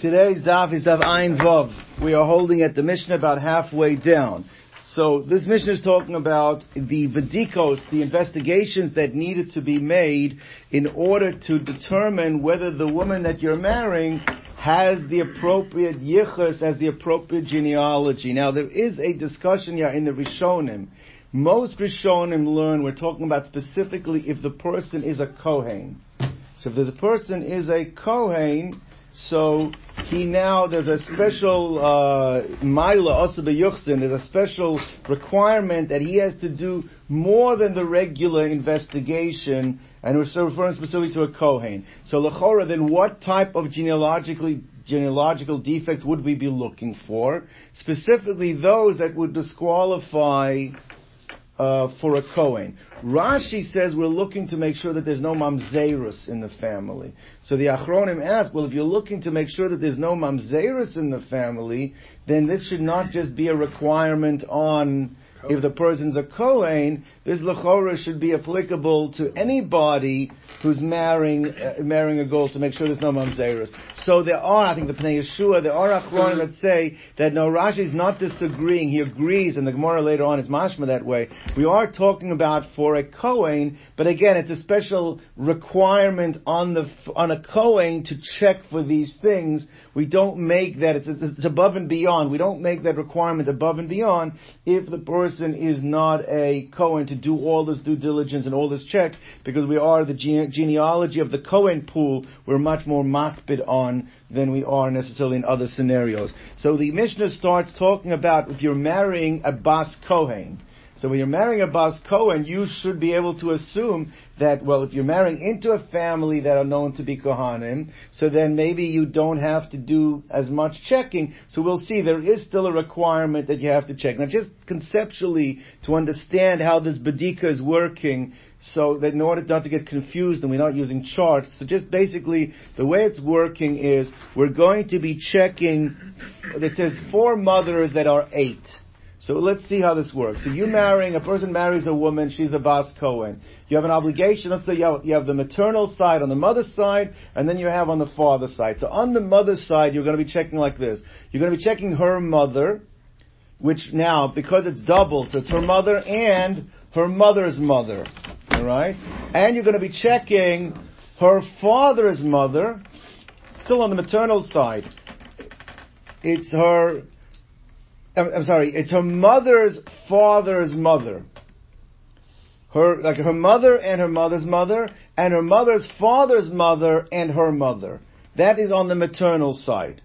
today's daf is daf Ayin Vav. We are holding at the Mishnah about halfway down. So this Mishnah is talking about the vedikos, the investigations that needed to be made in order to determine whether the woman that you're marrying has the appropriate yichus, has the appropriate genealogy. Now there is a discussion here in the Rishonim. Most Rishonim learn, we're talking about specifically if the person is a Kohen. So if a person is a Kohen, so he now there's a special uh, Maila also Yuchsin, there's a special requirement that he has to do more than the regular investigation, and we're referring specifically to a Kohen. So Lechora, then what type of genealogically genealogical defects would we be looking for? Specifically those that would disqualify uh, for a Kohen. Rashi says we're looking to make sure that there's no mamzerus in the family. So the Achronim ask, well, if you're looking to make sure that there's no mamzerus in the family, then this should not just be a requirement on if the person's a Kohen, this lechora should be applicable to anybody who's marrying uh, marrying a girl to make sure there's no mamzerus. So there are, I think, the Pnei Yehoshua, there are achronim that say that no, Rashi is not disagreeing. He agrees, and the Gemara later on is mashma that way. We are talking about for a Kohen, but again, it's a special requirement on the on a Kohen to check for these things. We don't make that; it's, it's above and beyond. We don't make that requirement above and beyond if the person is not a Cohen to do all this due diligence and all this check, because we are the gene- genealogy of the Cohen pool. We're much more makbid on than we are necessarily in other scenarios. So the Mishnah starts talking about if you're marrying a Bas Kohen. So when you're marrying a Bas Kohen, you should be able to assume that, well, if you're marrying into a family that are known to be Kohanim, so then maybe you don't have to do as much checking. So we'll see there is still a requirement that you have to check. Now just conceptually, to understand how this Badika is working, so that in order not to get confused and we're not using charts, so just basically the way it's working is we're going to be checking, it says four mothers that are eight. So let's see how this works. So you marrying, a person marries a woman, she's a Bas Cohen. You have an obligation, let's say you have, the maternal side on the mother's side, and then you have on the father's side. So on the mother's side, you're going to be checking like this. You're going to be checking her mother, which now, because it's doubled, so it's her mother and her mother's mother. Alright? And you're going to be checking her father's mother, still on the maternal side. It's her I'm, I'm sorry, it's her mother's father's mother. Her, like her mother and her mother's mother, and her mother's father's mother and her mother. That is on the maternal side.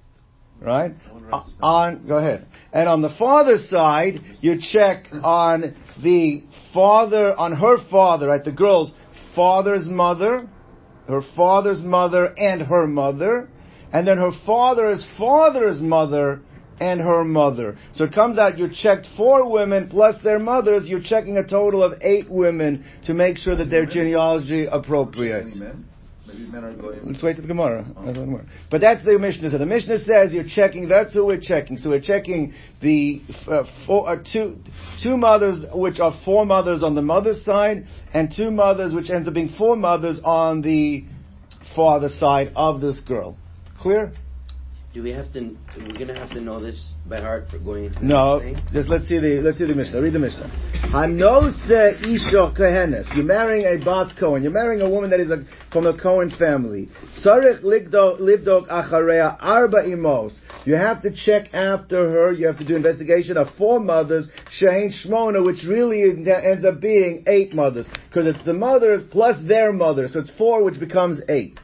Right? Uh, on, go ahead. And on the father's side, you check on the father, on her father, right? The girl's father's mother, her father's mother and her mother, and then her father's father's mother and her mother. So it comes out you checked four women plus their mothers, you're checking a total of eight women to make sure that their genealogy appropriate. Let's wait to the Gemara. Oh. But that's the Mishnah. So the Mishnah says you're checking. That's who we're checking. So we're checking the uh, four, uh, two two mothers, which are four mothers on the mother's side, and two mothers, which ends up being four mothers on the father side of this girl. Clear? Do we have to? We're gonna have to know this by heart for going into. The no, just let's see the let's see the Mishnah. Read the Mishnah. Hanos isha kohenes. You're marrying a bas Cohen. You're marrying a woman that is a, from a Cohen family. Sarich livdok acharea arba imos. You have to check after her. You have to do investigation of four mothers. Shein shmona, which really ends up being eight mothers because it's the mothers plus their mother, so it's four, which becomes eight.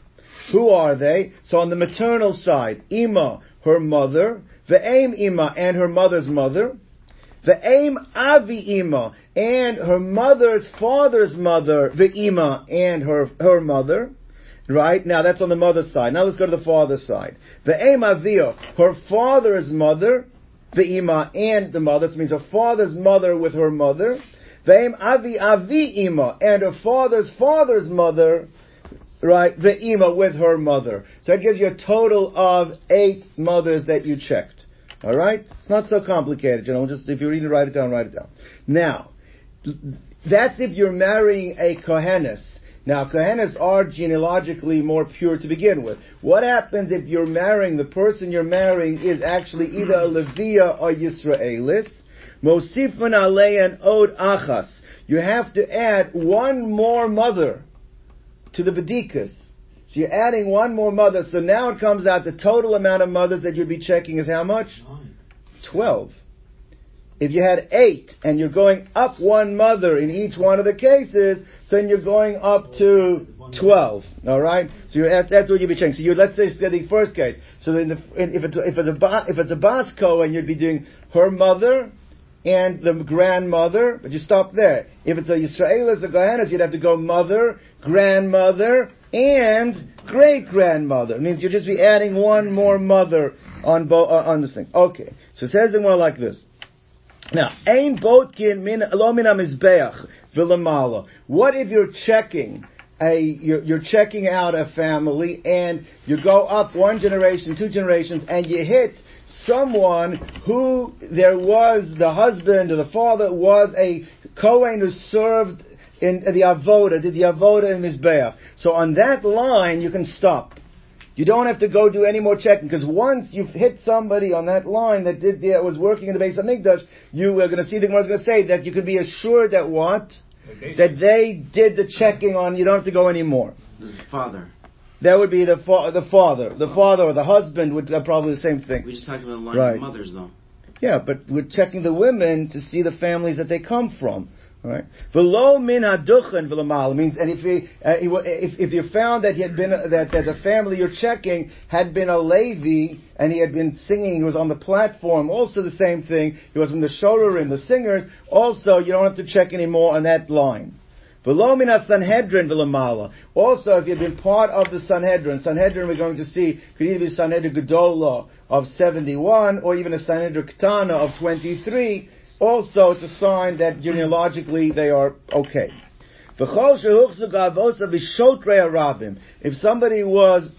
Who are they? So on the maternal side, Ima, her mother, the aim Ima and her mother's mother, the aim Avi Ima and her mother's father's mother, the Ima and her her mother. Right? Now that's on the mother's side. Now let's go to the father's side. The aim Avia, her father's mother, the Ima and the mother. This means her father's mother with her mother. The aim Avi Avi Ima and her father's father's mother, right, the Ima with her mother. So that gives you a total of eight mothers that you checked. Alright? It's not so complicated, you know, just if you read it, write it down, write it down. Now, that's if you're marrying a Kohenes. Now, Kohenes are genealogically more pure to begin with. What happens if you're marrying, the person you're marrying is actually either a Levia or Yisraelis? Mosifan aleyan od achas. You have to add one more mother to the Bedikas. So you're adding one more mother, so now it comes out the total amount of mothers that you'd be checking is how much? Twelve. If you had eight and you're going up one mother in each one of the cases, then you're going up to 12. Alright? So at, that's what you'd be checking. So you, let's say it's the first case. So then the, if it's, if it's a, if it's a Bas Kohen you'd be doing her mother, and the grandmother, but you stop there. If it's a Yisraelis or Gohanas, you'd have to go mother, grandmother, and great grandmother. It means you'd just be adding one more mother on bo- uh, on this thing. Okay, so it says the one like this. Now, ain botkin min lo min mizbeach v'lamala. What if you're checking a you're, you're checking out a family and you go up one generation, two generations, and you hit someone who there was the husband or the father was a Kohen who served in uh, the Avoda, did the Avoda in Mizbeach. So on that line, you can stop. You don't have to go do any more checking because once you've hit somebody on that line that did that was working in the base of Migdash, you are going to see the Gemara is going to say that you can be assured that what that they did the checking on. You don't have to go anymore. This is the father. That would be the fa- the father, the father or the husband would uh, probably the same thing. We just talked about the line Right. of mothers, though. Yeah, but we're checking the women to see the families that they come from. Right? V'lo min haduchen v'lamal means, and if he, uh, if, if you found that he had been that that the family you're checking had been a Levi and he had been singing, he was on the platform, also the same thing. He was from the Shorerim, the singers. Also, you don't have to check anymore on that line. Sanhedrin. Also, if you've been part of the Sanhedrin, Sanhedrin we're going to see could either be Sanhedrin Gedola of 71 or even a Sanhedrin Ketana of 23. Also, it's a sign that genealogically they are okay. If somebody was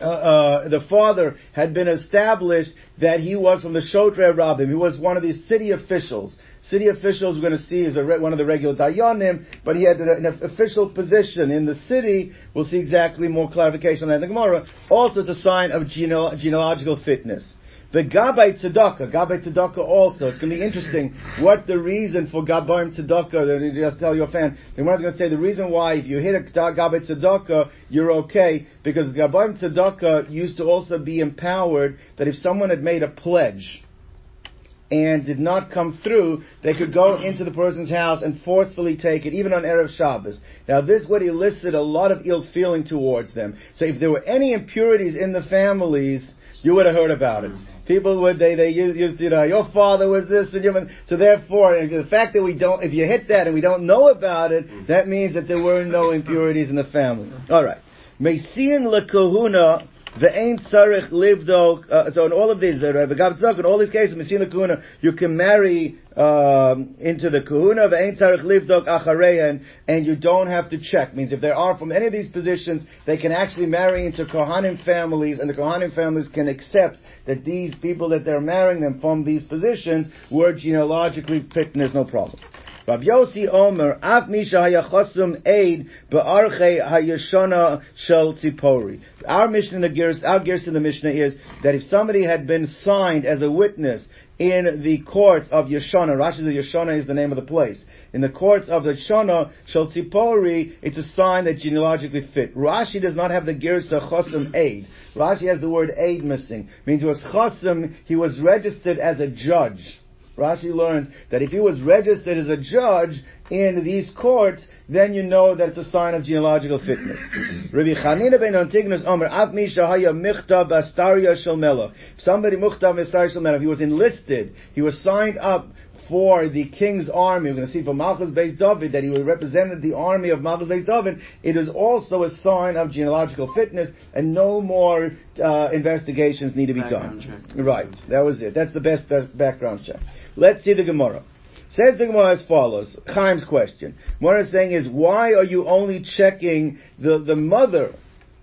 uh, uh, the father had been established that he was from the Shotrei Rabim. He was one of these city officials. City officials we're going to see is re- one of the regular Dayanim, but he had an, an official position in the city. We'll see exactly more clarification on that in the Gemara. Also, it's a sign of geneal- genealogical fitness. The Gabay Tzedakah, Gabay Tzedakah also. It's going to be interesting what the reason for Gabay Tzedakah, just tell your fan. The is going to say the reason why if you hit a Gabay Tzedakah, you're okay, because Gabay Tzedakah used to also be empowered that if someone had made a pledge, and did not come through, they could go into the person's house and forcefully take it, even on Erev Shabbos. Now this would elicit a lot of ill feeling towards them. So if there were any impurities in the families, you would have heard about it. People would, they, they used, used you know, your father was this and your, so therefore, the fact that we don't, if you hit that and we don't know about it, that means that there were no impurities in the family. Alright. Mesian lekahuna, the ain't sarich livdo. Uh, so in all of these, uh, V'gav tzedakah, in all these cases, Mesian lekahuna, you can marry um, into the kahuna, the ain't sarich livdok achareyan, and you don't have to check. Means if there are from any of these positions, they can actually marry into kohanim families, and the kohanim families can accept that these people that they're marrying them from these positions were genealogically fit, and there's no problem. Rav Yossi Omer, Af Misha Hayachosum Aid Be'arche Hayashona Shel Tzipori. Our Mishnah, the our Gears in the Mishnah is that if somebody had been signed as a witness in the courts of Yeshana, Rashi says Yeshana is the name of the place. In the courts of the Shana Shel Tzipori, it's a sign that genealogically fit. Rashi does not have the Girsa Chosum Aid. Rashi has the word aid missing. Means he was Chosum, he was registered as a judge. Rashi learns that if he was registered as a judge in these courts, then you know that it's a sign of genealogical fitness. Rabbi Chanina ben Antigonus Omer, Av michta bastaria. If somebody muchta bastaria he was enlisted, he was signed up for the king's army. We're going to see from Malchus Beis David that he represented the army of Malchus Beis David. It is also a sign of genealogical fitness, and no more uh, investigations need to be Background done. check. Right, that was it. That's the best, best background check. Let's see the Gemara. Says the Gemara as follows. Chaim's question. What is saying is, why are you only checking the, the mother?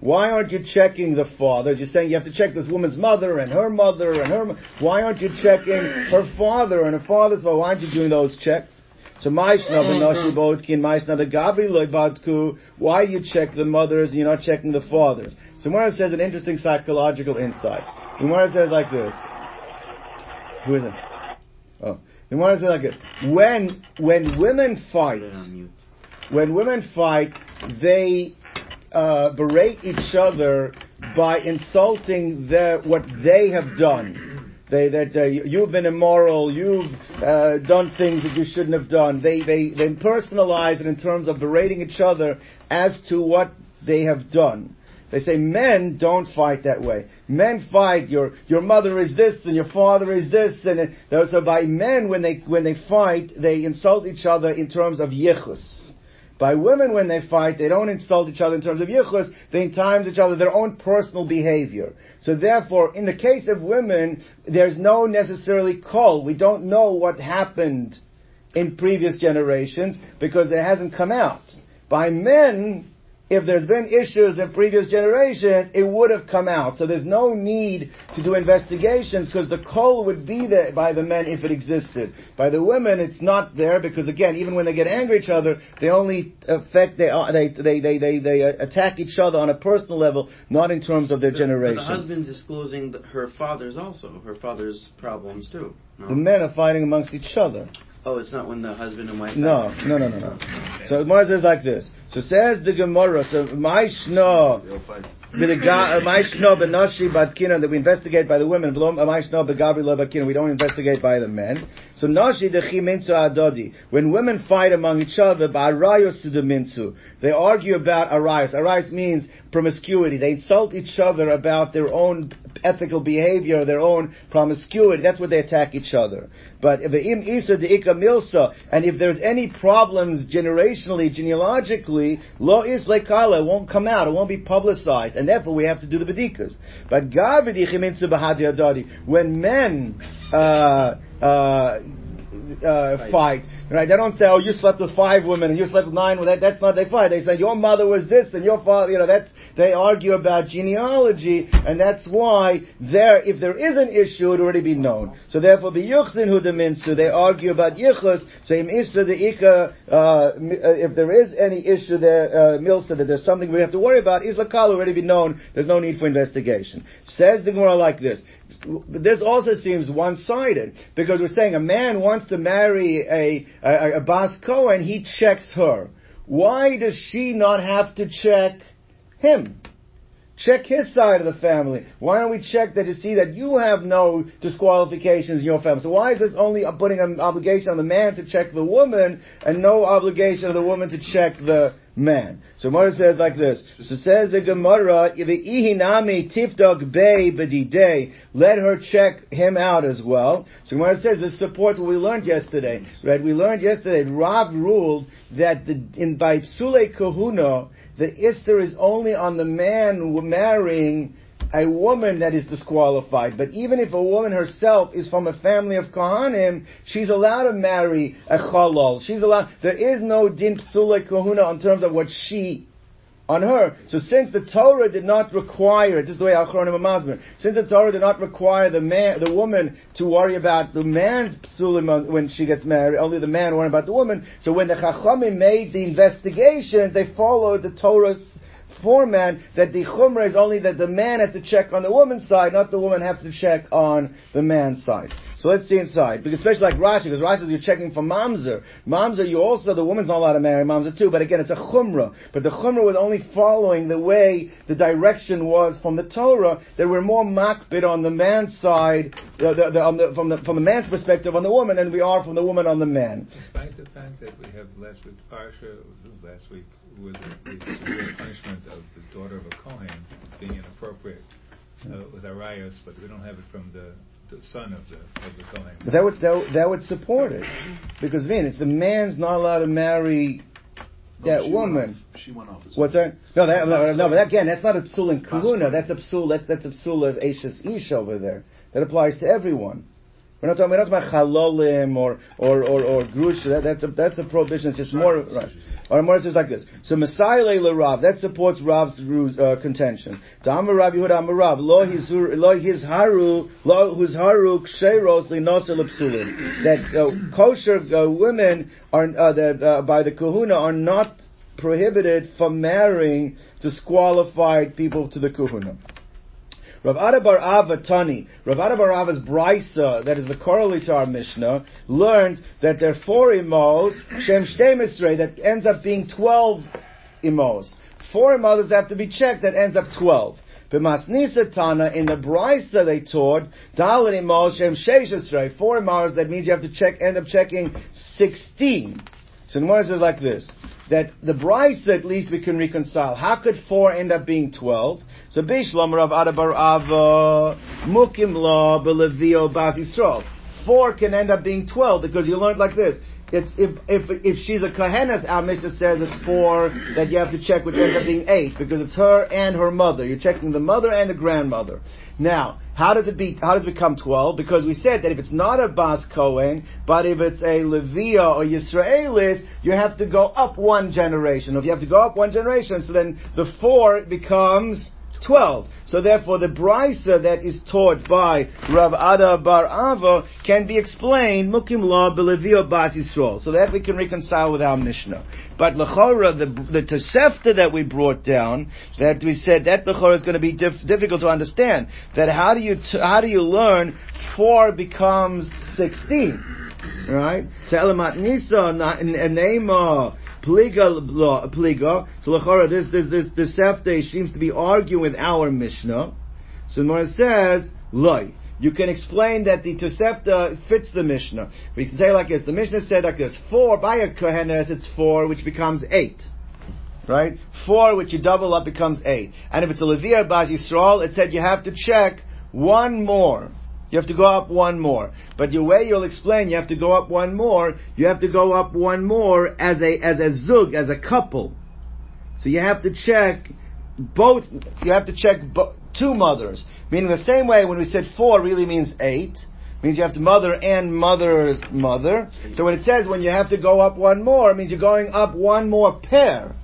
Why aren't you checking the father? You're saying you have to check this woman's mother and her mother and her. Why aren't you checking her father and her father's father? Why aren't you doing those checks? So. Why you check the mothers and you're not checking the fathers? So Gemara says an interesting psychological insight. Gemara says like this. Who is it? Oh. Gemara says like this. When, when women fight, when women fight, they uh, berate each other by insulting the, what they have done. They, that uh, you've been immoral, you've uh, done things that you shouldn't have done. They, they, they personalize it in terms of berating each other as to what they have done. They say men don't fight that way. Men fight. Your your mother is this and your father is this, and it, so by men when they when they fight, they insult each other in terms of yichus. By women, when they fight, they don't insult each other in terms of yichus, they times each other their own personal behavior. So therefore, in the case of women, there's no necessarily call. We don't know what happened in previous generations because it hasn't come out. By men, if there's been issues in previous generations, it would have come out. So there's no need to do investigations because the coal would be there by the men if it existed. By the women, it's not there because again, even when they get angry at each other, they only affect, they, uh, they, they, they, they, they attack each other on a personal level, not in terms of their generation. The husband disclosing her father's also, her father's problems too. No? The men are fighting amongst each other. Oh, it's not when the husband and wife. No, no, no, no, no. So the Gemara says like this. So says the Gemara. So my shno, uh, my shno benoshi batkina that we investigate by the women. Uh, my shno begabri batkina we don't investigate by the men. So nashi the chiminsu adodi. When women fight among each other, by ba'arayos to the minsu, they argue about arayos. Arayos means promiscuity. They insult each other about their own ethical behavior, their own promiscuity. That's what they attack each other. But if im isa the ika milsa, and if there's any problems generationally, genealogically, lo is lekala, it won't come out, it won't be publicized, and therefore we have to do the bedikas. But gavidi chiminsu bahadi adadi. when men uh, uh, uh, fight. Right? They don't say, "Oh, you slept with five women and you slept with nine. Well, that, that's not they fight. They say your mother was this and your father. You know, that's they argue about genealogy, and that's why there, if there is an issue, it would already be known. So therefore, the yuchsin who deminsu, they argue about yichus. So im isra the ika, uh, uh, if there is any issue there, uh, milsa that there's something we have to worry about, is lakal already be known. There's no need for investigation. Says the Gemara like this: this also seems one-sided because we're saying a man wants to marry a, a, a Bas Cohen, he checks her. Why does she not have to check him? Check his side of the family. Why don't we check that to see that you have no disqualifications in your family? So why is this only putting an obligation on the man to check the woman and no obligation of the woman to check the man. So Gemara says like this. So says the Gemara, ihinami tifdog bei bedidei. Let her check him out as well. So Gemara says this supports what we learned yesterday. Right? We learned yesterday. Rav ruled that the, in by psule kahuna, the isser is only on the man marrying a woman that is disqualified. But even if a woman herself is from a family of Kohanim, she's allowed to marry a Chalal. She's allowed, there is no din psula kahuna in terms of what she on her. So since the Torah did not require, this is the way Achronim Amazman, since the Torah did not require the man, the woman to worry about the man's psulim when she gets married, only the man worry about the woman. So when the Chachamim made the investigation, they followed the Torah's format that the chumrah is only that the man has to check on the woman's side, not the woman has to check on the man's side. So let's see inside, because especially like Rashi, because Rashi says you're checking for mamzer. Mamzer, you also the woman's not allowed to marry mamzer too, but again it's a chumrah. But the chumrah was only following the way the direction was from the Torah. That we're more makbid on the man's side, the, the, the, from the from the man's perspective on the woman, than we are from the woman on the man. Despite the fact that we have last week parsha last week with the, the punishment of the daughter of a Kohen being inappropriate uh, with Arayos, but we don't have it from the the son of the of the Kohen. But that would that would, that would support it because then it's the man's not allowed to marry oh, that she woman. Went she went off. What's that? No, that, no, no, but again, that's not a psul in kahuna. That's a psul. That's that's a psul of Ashes Ish over there. That applies to everyone. We're not talking, we're not talking about chalolim or, or, or, or grusha. That, that's a, that's a prohibition. It's just more, right. Or more says like this. So Messiah le Rav, that supports Rav's uh, contention. Amar Rav Yehuda Amar Rav, lo his haru, lo his haru ksheros linosel psulim. That uh, kosher uh, women are, uh, that, uh, by the kahuna are not prohibited from marrying disqualified people to the kahuna. Rav Ada bar Ava Tani, Rav Ada bar Ava's brisa, that is the correlate to our Mishnah, learned that there are four imos, Shem Shtemisre, that ends up being twelve imos. Four imos have to be checked, that ends up twelve. B'masnisa Tana, in the brisa they taught, Dalit imos Shem Sheshesre, four imos, that means you have to check, end up checking sixteen. So the Gemara says like this, that the brisa at least we can reconcile. How could four end up being twelve? So Bishlam Rav Ada bar Ava Mukim La Belevio Bas Yisrael. Four can end up being twelve because you learned like this. It's if if if she's a kohenes, our Mishnah says it's four that you have to check, which ends up being eight because it's her and her mother. You're checking the mother and the grandmother. Now, how does it be? How does it become twelve? Because we said that if it's not a bas kohen, but if it's a levia or yisraelis, you have to go up one generation. If you have to go up one generation, so then the four becomes 12. So therefore the brisa that is taught by Rav Ada Bar Ava can be explained, Mukim La Belevio Bas Yisrael. So that we can reconcile with our Mishnah. But Lechora, the, the Tosefta that we brought down, that we said that Lechora is going to be dif- difficult to understand. That how do you, t- how do you learn 4 becomes 16? Right? So Elamat Nisa, Nema, Pliga, pliga. So lechora, this this this this Sefte seems to be arguing with our Mishnah. So Mora says, loy. You can explain that the Tosefta fits the Mishnah. We can say like this: the Mishnah said like this: four by a kohenes, it's four, which becomes eight. Right? Four, which you double up, becomes eight. And if it's a Levir Baz Yisrael, it said you have to check one more. You have to go up one more. But the way you'll explain, you have to go up one more. You have to go up one more as a as a zug, as a couple. So you have to check both. You have to check bo- two mothers. Meaning the same way when we said four really means eight. Means you have to mother and mother's mother. So when it says when you have to go up one more, it means you're going up one more pair.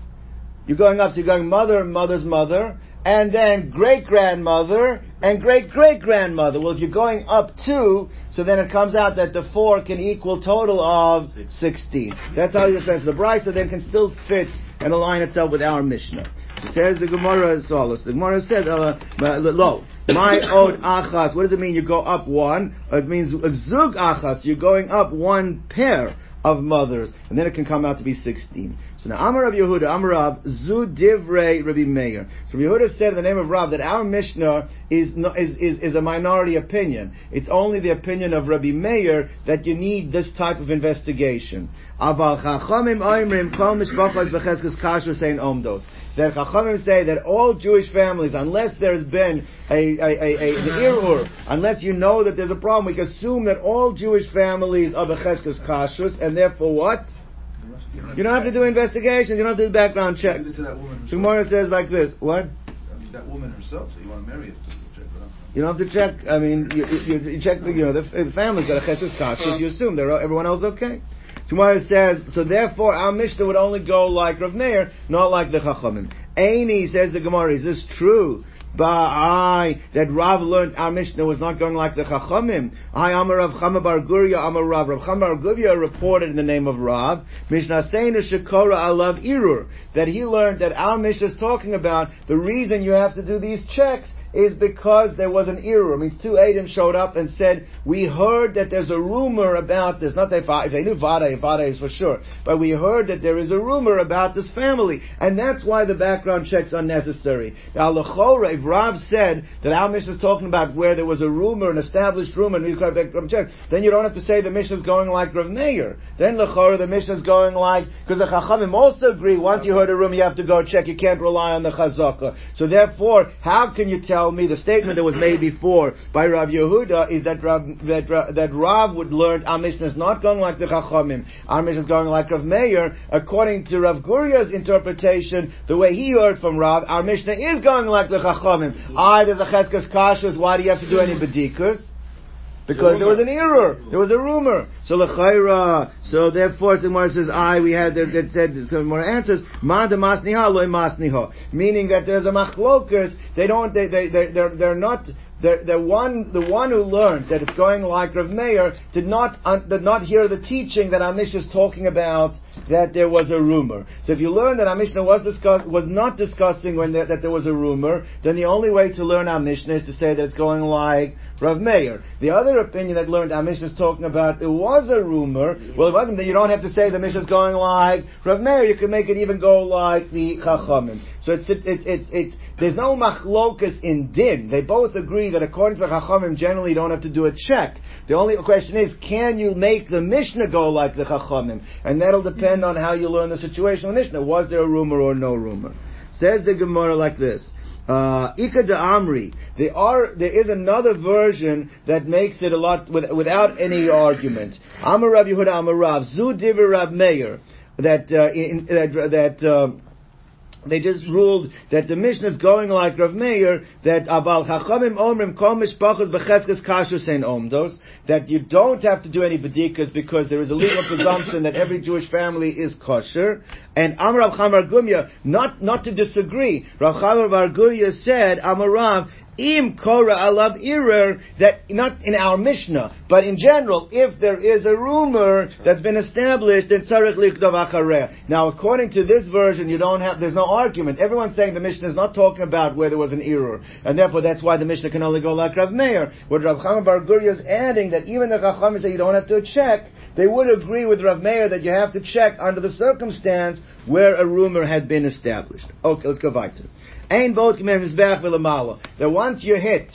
You're going up, so you're going mother, mother's mother, and then great grandmother and great great grandmother. Well, if you're going up two, so then it comes out that the four can equal total of sixteen. That's how you sense the brisa then can still fit and align itself with our Mishnah. So says the Gemara as follows. The Gemara says, uh, "Lo, my od achas." What does it mean? You go up one. It means zug achas. You're going up one pair of mothers, and then it can come out to be 16. So now Amar of Yehuda, Amar Rav, Zu Divrei Rabbi Meir. So Yehuda said in the name of Rav that our Mishnah is, is, is, is a minority opinion. It's only the opinion of Rabbi Meir that you need this type of investigation. Aval Chachamim Oimrim Kasher Omdos that Chachamim say that all Jewish families, unless there's been a, a, a, a the irur, unless you know that there's a problem, we can assume that all Jewish families are Becheskes Kashrus, and therefore what? You don't have to do investigations. You don't have to do background checks. So Gemara says like this. What? I mean, that woman herself. So you want to marry her to check her out. You don't have to check. I mean, you, you, you check the you know the, the family's got a chesus kashrus. You assume they're everyone else okay. Gemara says so. Therefore, our Mishnah would only go like Rav Meir, not like the Chachamim. Aini says the Gemara. Is this true? Ba'ai, that Rav learned our Mishnah was not going like the Chachamim. I Amar Rav Chama Bar Guria Amar Rav. Rav Chama Bar Guria reported in the name of Rav, Mishnah Seinu Shekora Alav Irur, that he learned that our Mishnah is talking about the reason you have to do these checks is because there was an error. I mean, two Adam showed up and said, we heard that there's a rumor about this. Not that if they knew Vada, Vada is for sure. But we heard that there is a rumor about this family. And that's why the background checks are necessary. Now, Lechora, if Rav said that our Mishnah is talking about where there was a rumor, an established rumor, and we require background checks, then you don't have to say the Mishnah is going like Rav Meir. Then Lechora, the Mishnah is going like, because the Chachamim also agree, once you heard a rumor, you have to go check. You can't rely on the Chazaka. So therefore, how can you tell me the statement that was made before by Rav Yehuda is that Rav, that, that Rav would learn our Mishnah is not going like the Chachamim. Our Mishnah is going like Rav Meir. According to Rav Guria's interpretation, the way he heard from Rav, our Mishnah is going like the Chachamim. I, there's a Cheskes Kashas, why do you have to do any Bedikas? Because there was an error, there was a rumor. So l'chayra, so therefore, the Gemara says, I, we had, that, that said, some more answers, ma de masniha, loy masniha. Meaning that there's a machlokas, they don't, they, they, they're, they're, they're not, the, the one the one who learned that it's going like Rav Meir did not did not hear the teaching that our Mishnah is talking about that there was a rumor. So if you learn that our Mishnah was discuss, was not discussing when there, that there was a rumor, then the only way to learn our Mishnah is to say that it's going like Rav Meir. The other opinion that learned our Mishnah is talking about it was a rumor. Well, it wasn't that you don't have to say the Mishnah is going like Rav Meir. You can make it even go like the Chachamim. So it's it's it's, it's, it's there's no machlokas in din. They both agree that according to the Chachamim, generally you don't have to do a check. The only question is, can you make the Mishnah go like the Chachamim? And that'll depend on how you learn the situation of the Mishnah. Was there a rumor or no rumor? Says the Gemara like this. Uh, Ika de Amri. There are, there is another version that makes it a lot, with, without any argument. Amar Rav Yehuda Amar Rav. Zu Diver Rav Meir. That, uh, in, that, that, uh, they just ruled that the Mishnah is going like Rav Meir that abal chachamim omrim kol mishpachas b'chetzkes kasher sein omdos that you don't have to do any bedikas because there is a legal presumption that every Jewish family is kosher. And Amar Rav Chamar Gumya, not not to disagree, Rav Chamar Gumya said Amarav im kora alav irer that not in our Mishnah, but in general, if there is a rumor that's been established, then tzarich lichdav achareh. Now, according to this version, you don't have there's no argument. Everyone's saying the Mishnah is not talking about where there was an error, and therefore that's why the Mishnah can only go like Rav Meir. What Rav Chama Bar is adding that even the Chachamim say you don't have to check, they would agree with Rav Meir that you have to check under the circumstance where a rumor had been established. Okay, let's go weiter. Ain both that once you hit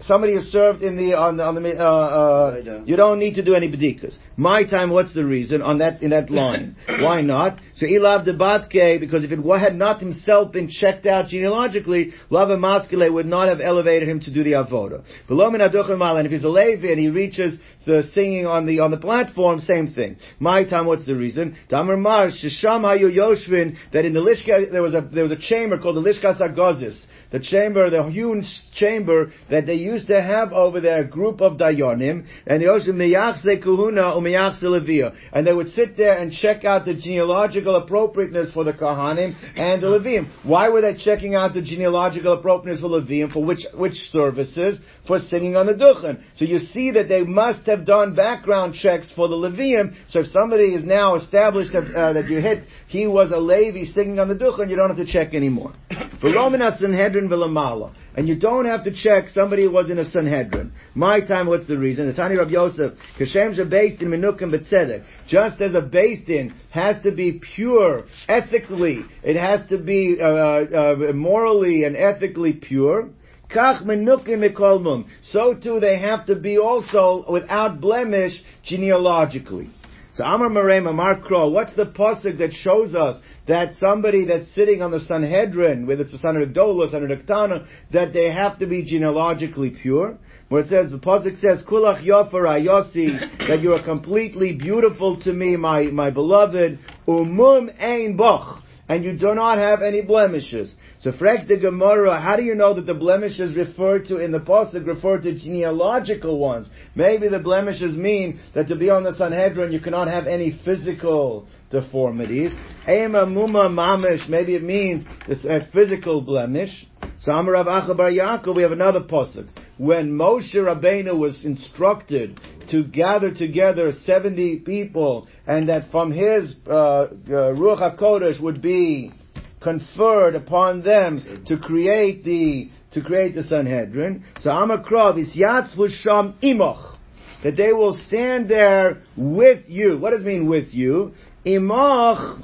somebody is served in the on the, on the uh, uh, you don't need to do any bedikas. My time, what's the reason on that in that line? Why not? So ilav debatke because if it had not himself been checked out genealogically, lava maskele would not have elevated him to do the avoda. And if he's a Levi and he reaches the singing on the on the platform, same thing. My time, what's the reason? Damar mar shesham hayu yoshvin that in the lishka there was a there was a chamber called the lishkas agozis the chamber, the huge chamber that they used to have over there, a group of dayonim, and they also miyachse kuhuna or miyachse levia, and they would sit there and check out the genealogical appropriateness for the kahanim and the levim. Why were they checking out the genealogical appropriateness for levim? For which which services? For singing on the duchen. So you see that they must have done background checks for the levim. So if somebody is now established that, uh, that you hit, he was a Levi singing on the duchen, you don't have to check anymore. For Romanas and Sanhedrin. And you don't have to check somebody who was in a Sanhedrin. My time, what's the reason? The Tani Rabbi Yosef, Kashem beis din Menukim B'tzedek. Just as a beis din has to be pure, ethically, it has to be uh, uh, morally and ethically pure. Kach menukim. So too they have to be also without blemish genealogically. So Amar Marema Mark Crow, what's the pasuk that shows us that somebody that's sitting on the Sanhedrin, whether it's a Sanhedrin or Sanhedrin Ktana, that they have to be genealogically pure? Where it says, the pasuk says, Kulach Yofar Yosi, that you are completely beautiful to me, my, my beloved, Umum Ein Boch and you do not have any blemishes. So frek the Gemara, how do you know that the blemishes referred to in the pasuk refer to genealogical ones? Maybe the blemishes mean that to be on the Sanhedrin you cannot have any physical deformities. Ema muma mamish, maybe it means this a physical blemish. So Amarav Achabar Yaakov, we have another pasuk. When Moshe Rabbeinu was instructed to gather together 70 people, and that from his uh, uh, Ruach HaKodesh would be conferred upon them to create the to create the Sanhedrin. So Amakrov is Yatzvu Sham Imoch. That they will stand there with you. What does it mean with you? Imoch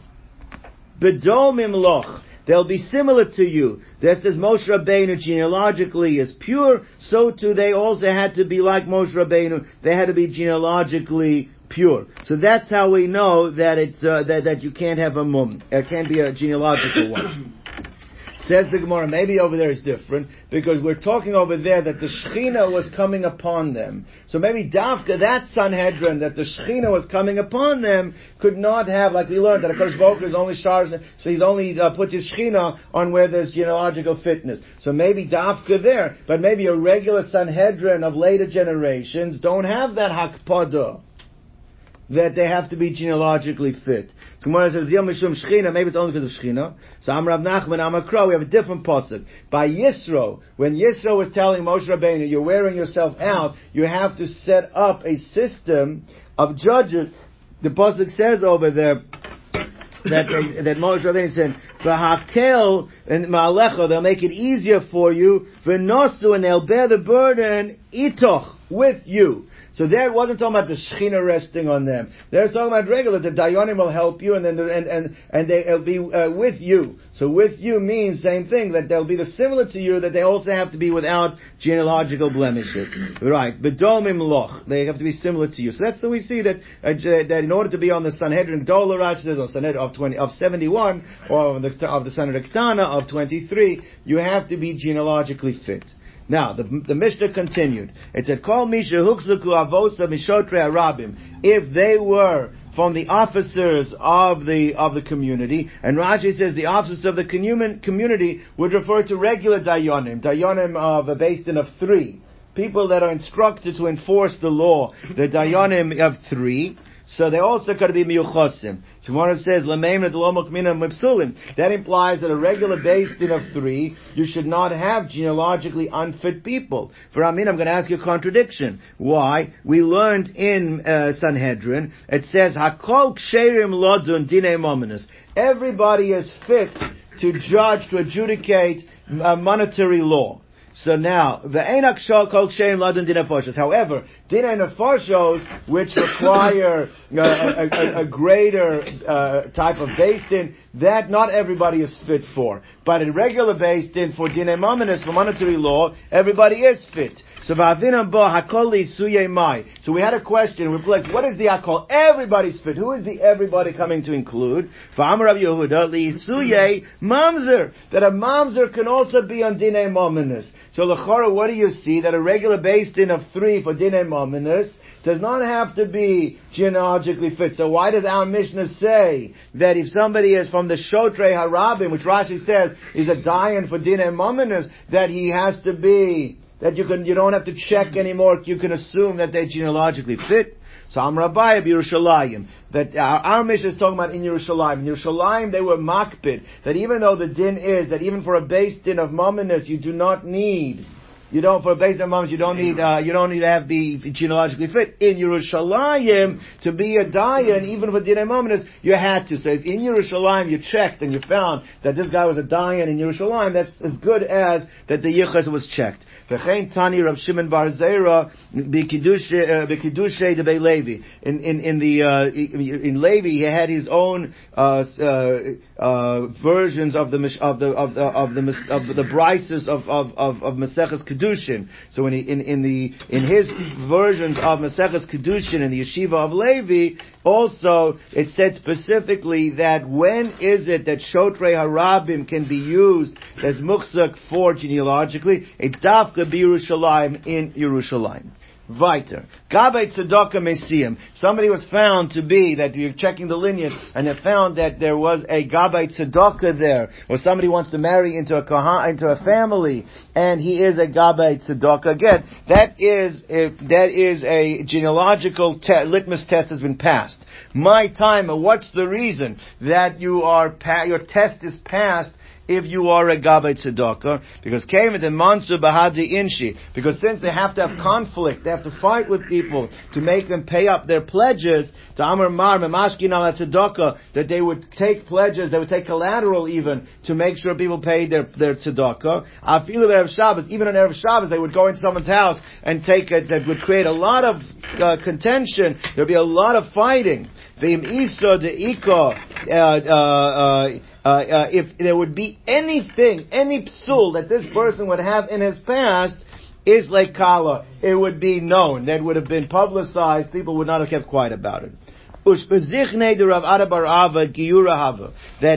Bedomim Loch. They'll be similar to you. Just as Moshe Rabbeinu genealogically is pure, so too they also had to be like Moshe Rabbeinu. They had to be genealogically pure. So that's how we know that it's uh, that that you can't have a mum. It can't be a genealogical one. Says the Gemara, maybe over there is different because we're talking over there that the Shechina was coming upon them. So maybe Dafka, that Sanhedrin, that the Shechina was coming upon them, could not have, like we learned, that a Kodesh Baruch is only stars, so he's only uh, puts his Shechina on where there's genealogical fitness. So maybe Dafka there, but maybe a regular Sanhedrin of later generations don't have that Hakpada that they have to be genealogically fit. Gemara says, Yom Mishum Shechina, maybe it's only because of Shechina. So I'm Rav Nachman, Am Akra, we have a different pasuk. By Yisro, when Yisro was telling Moshe Rabbeinu, you're wearing yourself out, you have to set up a system of judges. The pasuk says over there, that they, that Moshe Rabbeinu said, "V'hakel and ma'alecha, they'll make it easier for you. V'nosu, and they'll bear the burden itoch with you." So there it wasn't talking about the Shechina resting on them. They're talking about regular, the Dayanim will help you and then, and, and, and they'll be uh, with you. So with you means same thing, that they'll be the similar to you, that they also have to be without genealogical blemishes. Right. Bedomim loch. They have to be similar to you. So that's the we see that, uh, that in order to be on the Sanhedrin Gdola Rash says on Sanhedrin of 20, of 71, or of the, of the Sanhedrin of 23, you have to be genealogically fit. Now, the, the Mishnah continued. It said, Call Misha Hukzuku Avosa Mishotre Arabim. If they were from the officers of the of the community, and Rashi says the officers of the community would refer to regular dayanim, dayanim of a basin of three, people that are instructed to enforce the law, the dayanim of three. So they also to be miyuchosim. Tomorrow says mipsulim. That implies that a regular basin of three, you should not have genealogically unfit people. For Amin, I'm going to ask you a contradiction. Why? We learned in uh, Sanhedrin. It says hakol ksherim lodun dine Everybody is fit to judge to adjudicate uh, monetary law. So now, the Enak Shal Kol Ksherim Ladun Din However, Din which require uh, a, a, a, greater uh, type of beis din, that not everybody is fit for. But a regular beis din for Din for monetary law, everybody is fit. So bo hakoli. So we had a question. We like, what is the hakol? Everybody's fit. Who is the everybody coming to include? V'amar Rav Yehuda suye mamzer. That a mamzer can also be on dinei mominus. So lechora, what do you see? That a regular beis din of three for dinei mominus does not have to be genealogically fit. So why does our Mishnah say that if somebody is from the Shotre Harabim, which Rashi says is a dayan for dinei mominus, that he has to be that you can you don't have to check anymore. You can assume that they're genealogically fit. So I'm Rabbi of Yerushalayim. That our, our Mishnah is talking about in Yerushalayim. In Yerushalayim they were makpid. That even though the din is that even for a beis din of mominus you do not need you don't for a base of moms you don't need uh, you don't need to have be genealogically fit in Yerushalayim to be a dayan even for dinei mominus you had to. So if in Yerushalayim you checked and you found that this guy was a dayan in Yerushalayim that's as good as that the yichus was checked. V'chein Tani Rav Shimon Bar Zera b'kiddushe uh, de Levi. In in in the uh, in Levi, he had his own uh, uh, uh, versions of the of the of the of the of the brises of of of, of Maseches Kedushin. So in in in the in his versions of Maseches Kedushin and the yeshiva of Levi, also it said specifically that when is it that Shotre Harabim can be used as mukzak for genealogically? It's dafka Yerushalayim in Yerushalayim. Weiter. Gabay Tzedakah Mesiim. Somebody was found to be, that you're checking the lineage, and they found that there was a Gabay Tzedakah there, or somebody wants to marry into a Kahan, into a family, and he is a Gabay Tzedakah. Again, that is, if, that is a genealogical te- litmus test has been passed. My time, what's the reason that you are, pa- your test is passed if you are a Gabbai Tzedakah, because came the Mansu Bahadi Inshi, because since they have to have conflict, they have to fight with people to make them pay up their pledges, to Amar Mar, Memashkin al Tzedakah, that they would take pledges, they would take collateral even, to make sure people paid their, their Tzedakah. Afilu Erev Shabbos, even on Erev Shabbos, they would go into someone's house and take it, that would create a lot of uh, contention, there'd be a lot of fighting. Isa uh uh, uh, if there would be anything, any psul that this person would have in his past, is like kala. It would be known. That would have been publicized. People would not have kept quiet about it. That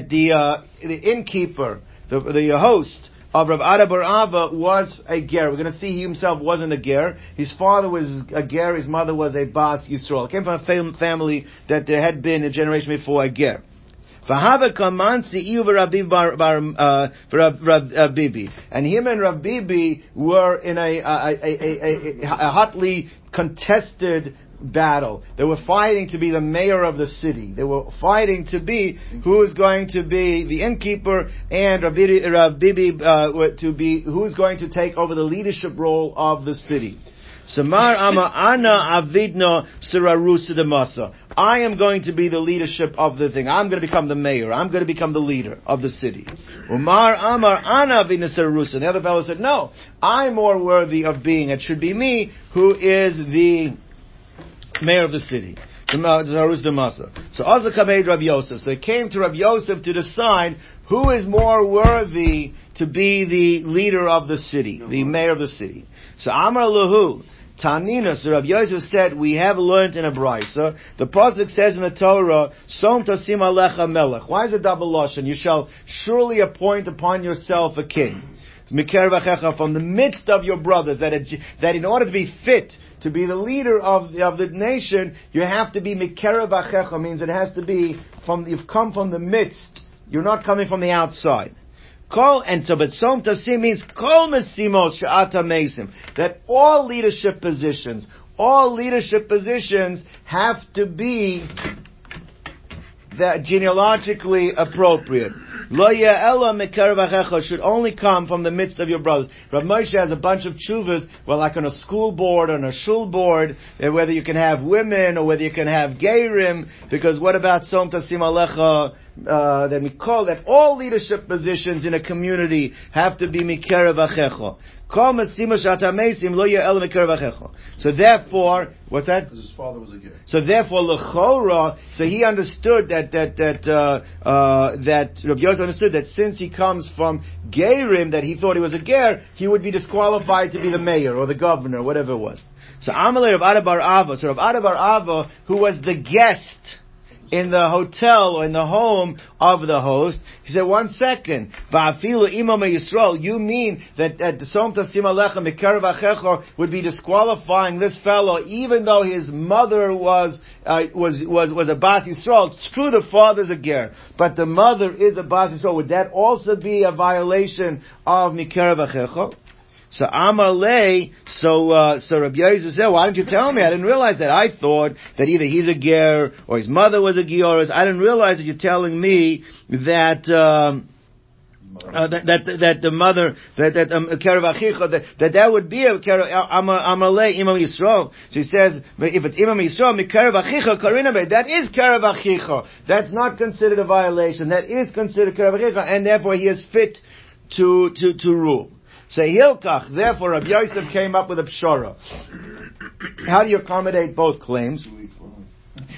the, uh, the innkeeper the, the host of Rav Ada Bar Ava was a ger. We're going to see he himself wasn't a ger. His father was a ger. His mother was a bas Yisrael. Came from a fam- family that there had been a generation before a ger. V'hava kamansi iu v'Rav bar, uh, uh. And him and Rav Bibi were in a, a, a, a hotly contested battle. They were fighting to be the mayor of the city. They were fighting to be who is going to be the innkeeper and Rav Bibi, uh, to be who is going to take over the leadership role of the city. Samar ama ana avidna sirarusa demasa. I am going to be the leadership of the thing. I'm going to become the mayor. I'm going to become the leader of the city. Umar amar ana avidna sirarusa. The other fellow said, no, I'm more worthy of being. It should be me who is the mayor of the city. So Azla Kamed Rav Yosef. So they came to Rav Yosef to decide who is more worthy to be the leader of the city, the mayor of the city. So Amar Lahu, Tanina, so Rav Yosef said, we have learned in a brisa. The pasuk says in the Torah, "Som tasim alecha melech." Why is it double lashon? You shall surely appoint upon yourself a king. From the midst of your brothers, that, that in order to be fit to be the leader of the, of the nation, you have to be mikerav means it has to be from, you've come from the midst, you're not coming from the outside. Kol and so, but som tasim means kol mesimos she'ata mesim. That all leadership positions, all leadership positions have to be that genealogically appropriate. Lo ella mekarav should only come from the midst of your brothers. Rav Moshe has a bunch of chuvas, well, like on a school board, on a shul board, eh, whether you can have women or whether you can have gayrim, because what about som tasim alecha, uh, that we call that all leadership positions in a community have to be mikerav achecha. So therefore, what's that? Because his father was a. So therefore, lechora. So he understood that that that uh, uh, that Rabbi Yosef understood that since he comes from Gerim, that he thought he was a ger, he would be disqualified to be the mayor or the governor, whatever it was. So Amalei of Ada bar Ava. So Rav Ada bar Ava, who was the guest in the hotel or in the home of the host. He said, one second, Va'afilu imam you mean that, that Som Tasim Alecha would be disqualifying this fellow even though his mother was, uh, was, was, was a Bas Yisrael. It's true the father's a Ger, but the mother is a Bas Yisrael. Would that also be a violation of Mikarav so Amalei, so uh, so Rabbi Yosef said, "Why didn't you tell me? I didn't realize that. I thought that either he's a ger or his mother was a gioris. I didn't realize that you're telling me that." Um, uh, that, that that the mother that that um, that, that that would be a amalei imam yisrael. So he says if it's imam yisrael mikarav karina that is karav That's not considered a violation. That is considered karav and therefore he is fit to to to rule. Say Hilkach, therefore Rabbi Yosef came up with a pshara. How do you accommodate both claims?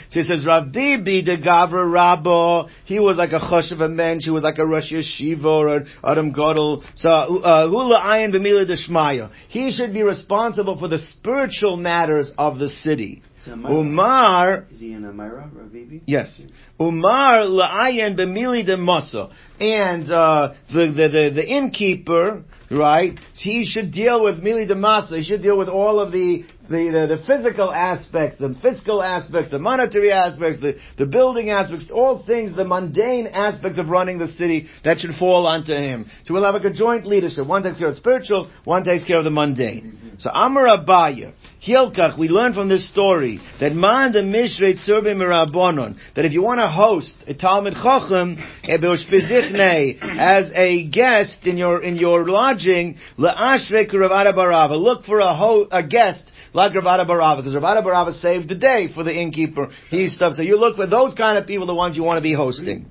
So he says, Rav Bibi de Gavra Rabbo, he was like a chosh of a mensch, he was like a Rosh Yeshiva or Adam Godel. So, uh, Hula Ayin B'mila Deshmaya. He should be responsible for the spiritual matters of the city. Umar. Is he in Amira, Rav Bibi? Yes. Umar la'ayin b'mili de. And, uh, the, the, the, the innkeeper, right? He should deal with mili de masa. He should deal with all of the the, the, the, physical aspects, the fiscal aspects, the monetary aspects, the, the building aspects, all things, the mundane aspects of running the city that should fall onto him. So we'll have like a joint leadership. One takes care of the spiritual, one takes care of the mundane. Mm-hmm. So Amar Abaye, Hilkach, we learn from this story that man the mishrei tzurbim mirabonon, that if you want to host a Talmud Chochem, eh, as a guest in your, in your lodging, la'ashrei barava, look for a, ho- a guest like Rav Ada bar Ava, because Rav Ada bar Ava saved the day for the innkeeper. He stuff. So you look for those kind of people, the ones you want to be hosting.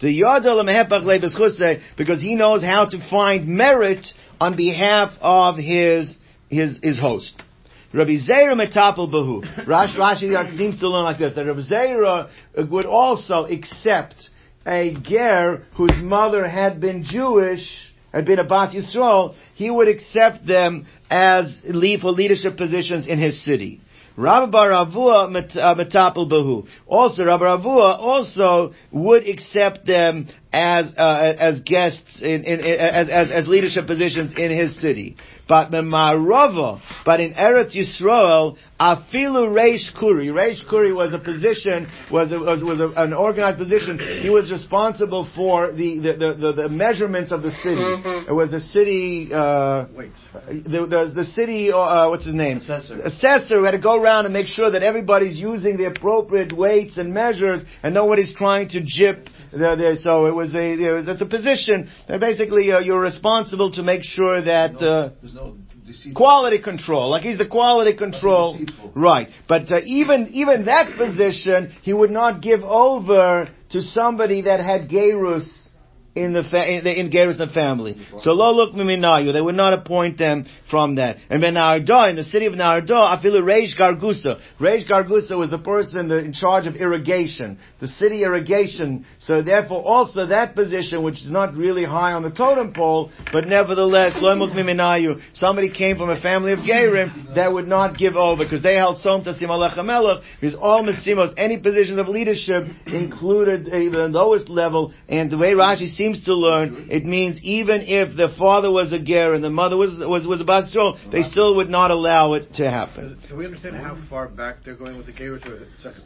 Because he knows how to find merit on behalf of his his his host. Rabbi Zera metapel bahu. Rash Rashi seems to learn like this that Rabbi Zera uh, would also accept a ger whose mother had been Jewish had been a Bas Yisrael, he would accept them as lead for leadership positions in his city. Rabbi Bar Avua met- uh, behu. Also, Rabbi Avua also would accept them as uh, as guests in, in, in as, as as leadership positions in his city. But the Marava, but in Eretz Yisrael, afilu Reish Kuri. Reish Kuri was a position was a, was was a, an organized position. He was responsible for the the, the, the, the measurements of the city. It was the city. Uh, Wait. the, the, the city, uh, what's his name? Assessor. Assessor who had to go around and make sure that everybody's using the appropriate weights and measures and nobody's trying to jip the, the, so it was a, it's a position that basically uh, you're responsible to make sure that, uh, no quality control. Like he's the quality control. Right. But uh, even even that position, he would not give over to somebody that had gerus in the fa- in, in family. So lo look miminayu. They would not appoint them from that. And Ben Narda, in the city of Narda, afilu Reish Gargusa. Reish Gargusa was the person the, in charge of irrigation, the city irrigation. So therefore, also that position, which is not really high on the totem pole, but nevertheless, lo muk miminayu. Somebody came from a family of Gerim that would not give over because they held som tasim alecha melech. Because all mesimos, any positions of leadership included uh, the lowest level. And the way Rashi seems to learn, it means even if the father was a ger and the mother was was was a basjol, they still would not allow it to happen. Do we understand how far back they're going with the ger?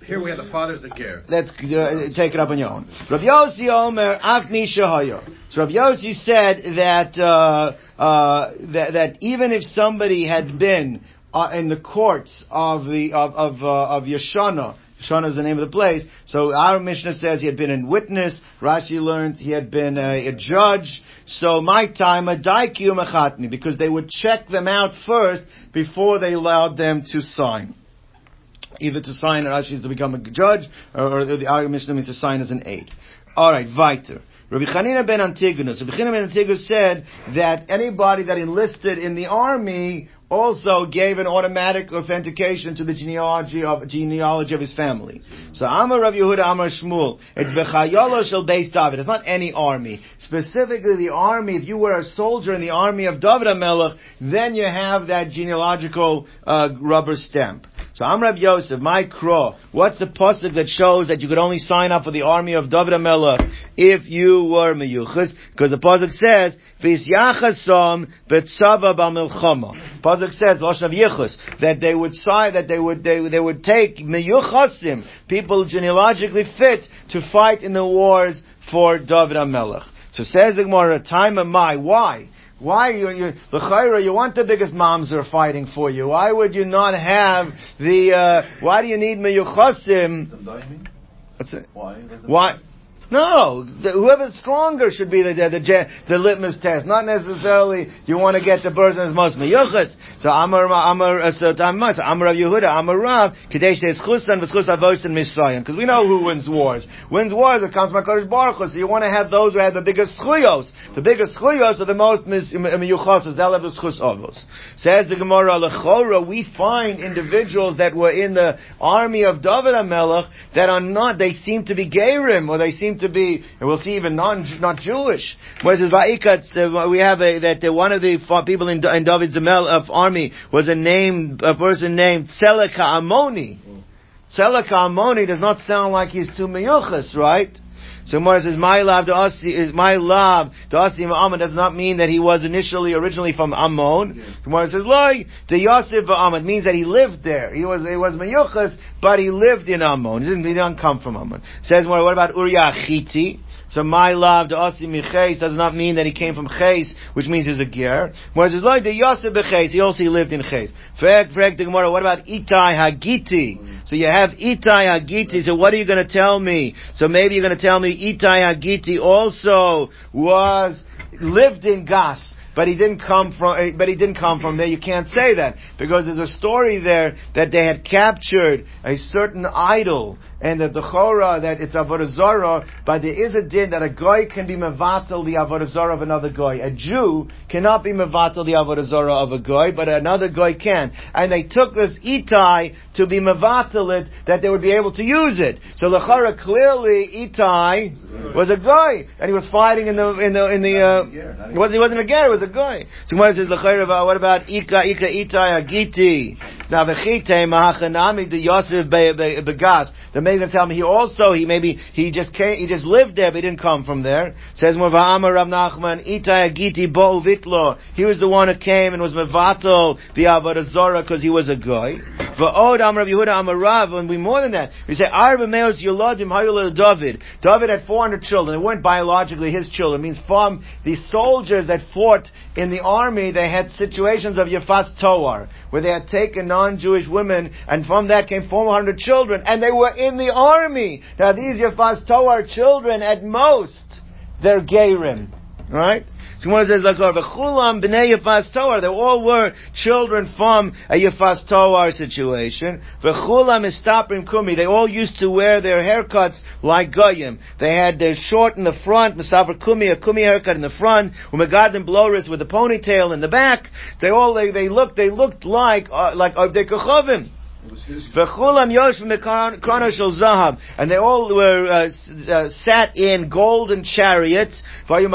Here we have the father's the ger. Let's uh, take it up on your own. Rav Yossi Omer Af So Rav Yossi said that uh, uh, that that even if somebody had been uh, in the courts of the of of, uh, of Yeshana. Yeshana is the name of the place. So our Mishnah says he had been a witness. Rashi learned he had been a, a judge. So my time a daikyu machatni because they would check them out first before they allowed them to sign either to sign Rashi is to become a judge, or, or the argument Mishnah means to sign as an aide. All right, weiter. Rabbi Chanina ben Antigonus. Rabbi Chanina ben Antigonus said that anybody that enlisted in the army also gave an automatic authentication to the genealogy of genealogy of his family. So Amar Rav Yehuda Amar Shmuel. It's Bechayolo Shel Beis David. It's not any army. Specifically the army, if you were a soldier in the army of David HaMelech, then you have that genealogical uh, rubber stamp. So I'm Rab Yosef, my crow. What's the pasuk that shows that you could only sign up for the army of David HaMelech if you were meyuchas? Because the pasuk says, "Vis yachasom betzava b'milchama." Pasuk says, "Lashon of yichus," that they would sign, that they would they, they would take meyuchasim, people genealogically fit to fight in the wars for David HaMelech. So says the Gemara, time of my, why? Why you you the chayra? You want the biggest moms are fighting for you. Why would you not have the? Uh, why do you need meyuchasim? Them you mean? What's it? Why? Why? No, the, whoever's stronger should be the the, the the litmus test. Not necessarily you want to get the person as most meyuchas. So Amar Amar uh, so Amar so Amar Rav Yehuda Amar Rav Kadesh says chusan v'schus avos and Mitzrayim because we know who wins wars. Wins wars it comes from Hakadosh Baruch Hu. So you want to have those who have the biggest schuyos. The biggest schuyos are the most meyuchas. They'll have the schus avos. Says the Gemara Lechora. We find individuals that were in the army of David HaMelech that are not. They seem to be gerim or they seem to be. And we'll see even non not Jewish. Whereas in Vaikat uh, we have a, that uh, one of the people in, in David's Amel of army was a name a person named Tzelek HaAmoni. Tzelek HaAmoni does not sound like he's too meyuchas, right? So Gemara says, "My love, to us is my love. The Asi Ammon does not mean that he was initially, originally from Ammon. Gemara says, "Loy, the Yosef Ammon means that he lived there. He was, he was meyuchas, but he lived in Ammon. He didn't, he didn't come from Ammon." Says Gemara, "What about Uriah Chiti?" So my love, the Asi Miches does not mean that he came from Ches, which means he's a ger. Whereas it's like the Yosef Beches, he also lived in Ches. What about Itai Hagiti? So you have Itai Hagiti, so what are you going to tell me? So maybe you're going to tell me Itai Hagiti also was, lived in Gas. But he didn't come from. eh, But he didn't come from there. You can't say that because there's a story there that they had captured a certain idol, and that the chora that it's avodah. But there is a din that a goy can be mevatel the avodah of another goy. A Jew cannot be mevatel the avodah of a goy, but another goy can. And they took this itai to be mevatel it that they would be able to use it. So the chora clearly itai was a goy, and he was fighting in the in the in the. Uh, he wasn't, he wasn't a guy, was a guy. So Gemara says, "L'chayr, what about Ika, Ika, Itai, Agiti? Now the chite mahachanami the Yosef be- be- begas. The gonna tell me he also he maybe he just came he just lived there but he didn't come from there. Says more va'amar Rav Nachman itai agiti bo vitlo. He was the one who came and was mevatel the avodah because he was a goy. Va'od amar Rav Yehuda amar Rav and we more than that. We say arba meos yolodim hayul David. David had 400 children. They weren't biologically his children. It means from the soldiers that fought in the army, they had situations of Yefas Toar, where they had taken non-Jewish women, and from that came 400 children, and they were in the army. Now these Yefas Toar children, at most, they're Gerim. Right? One says, like, "V'chulam b'nei Yefas Toar." They all were children from a Yefas Toar situation. V'chulam istaprim kumi. They all used to wear their haircuts like goyim. They had their short in the front, misaver kumi, a kumi haircut in the front, umegadim bloris with a ponytail in the back. They all they, they looked they looked like uh, like Avdei Kochovim. And they all were uh, uh, sat in golden chariots. And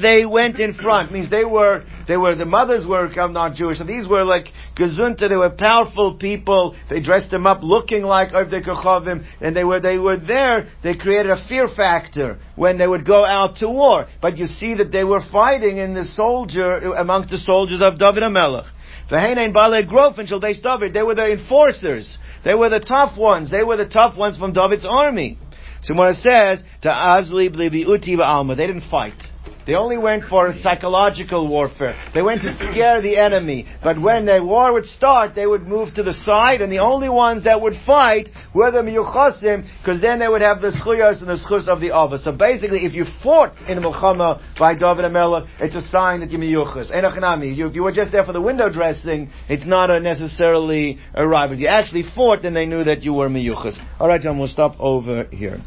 they went in front. Means they were they were the mothers were um, not Jewish. So these were like gezunta. They were powerful people. They dressed them up looking like Avdei Kochavim, and they were they were there. They created a fear factor when they would go out to war. But you see that they were fighting in the soldier amongst the soldiers of David HaMelech. They were the enforcers. They were the tough ones. They were the tough ones from David's army. So when it says to Azli blibi uti alma, they didn't fight. They only went for psychological warfare. They went to scare the enemy. But when the war would start, they would move to the side, and the only ones that would fight were the miyuchasim, because then they would have the schuyas and the schus of the Ava. So basically, if you fought in milchama by David HaMelech, it's a sign that you're miyuchas. Enochanami. You, if you were just there for the window dressing, it's not a necessarily a rival. You actually fought, then they knew that you were miyuchas. Alright, John, we'll stop over here.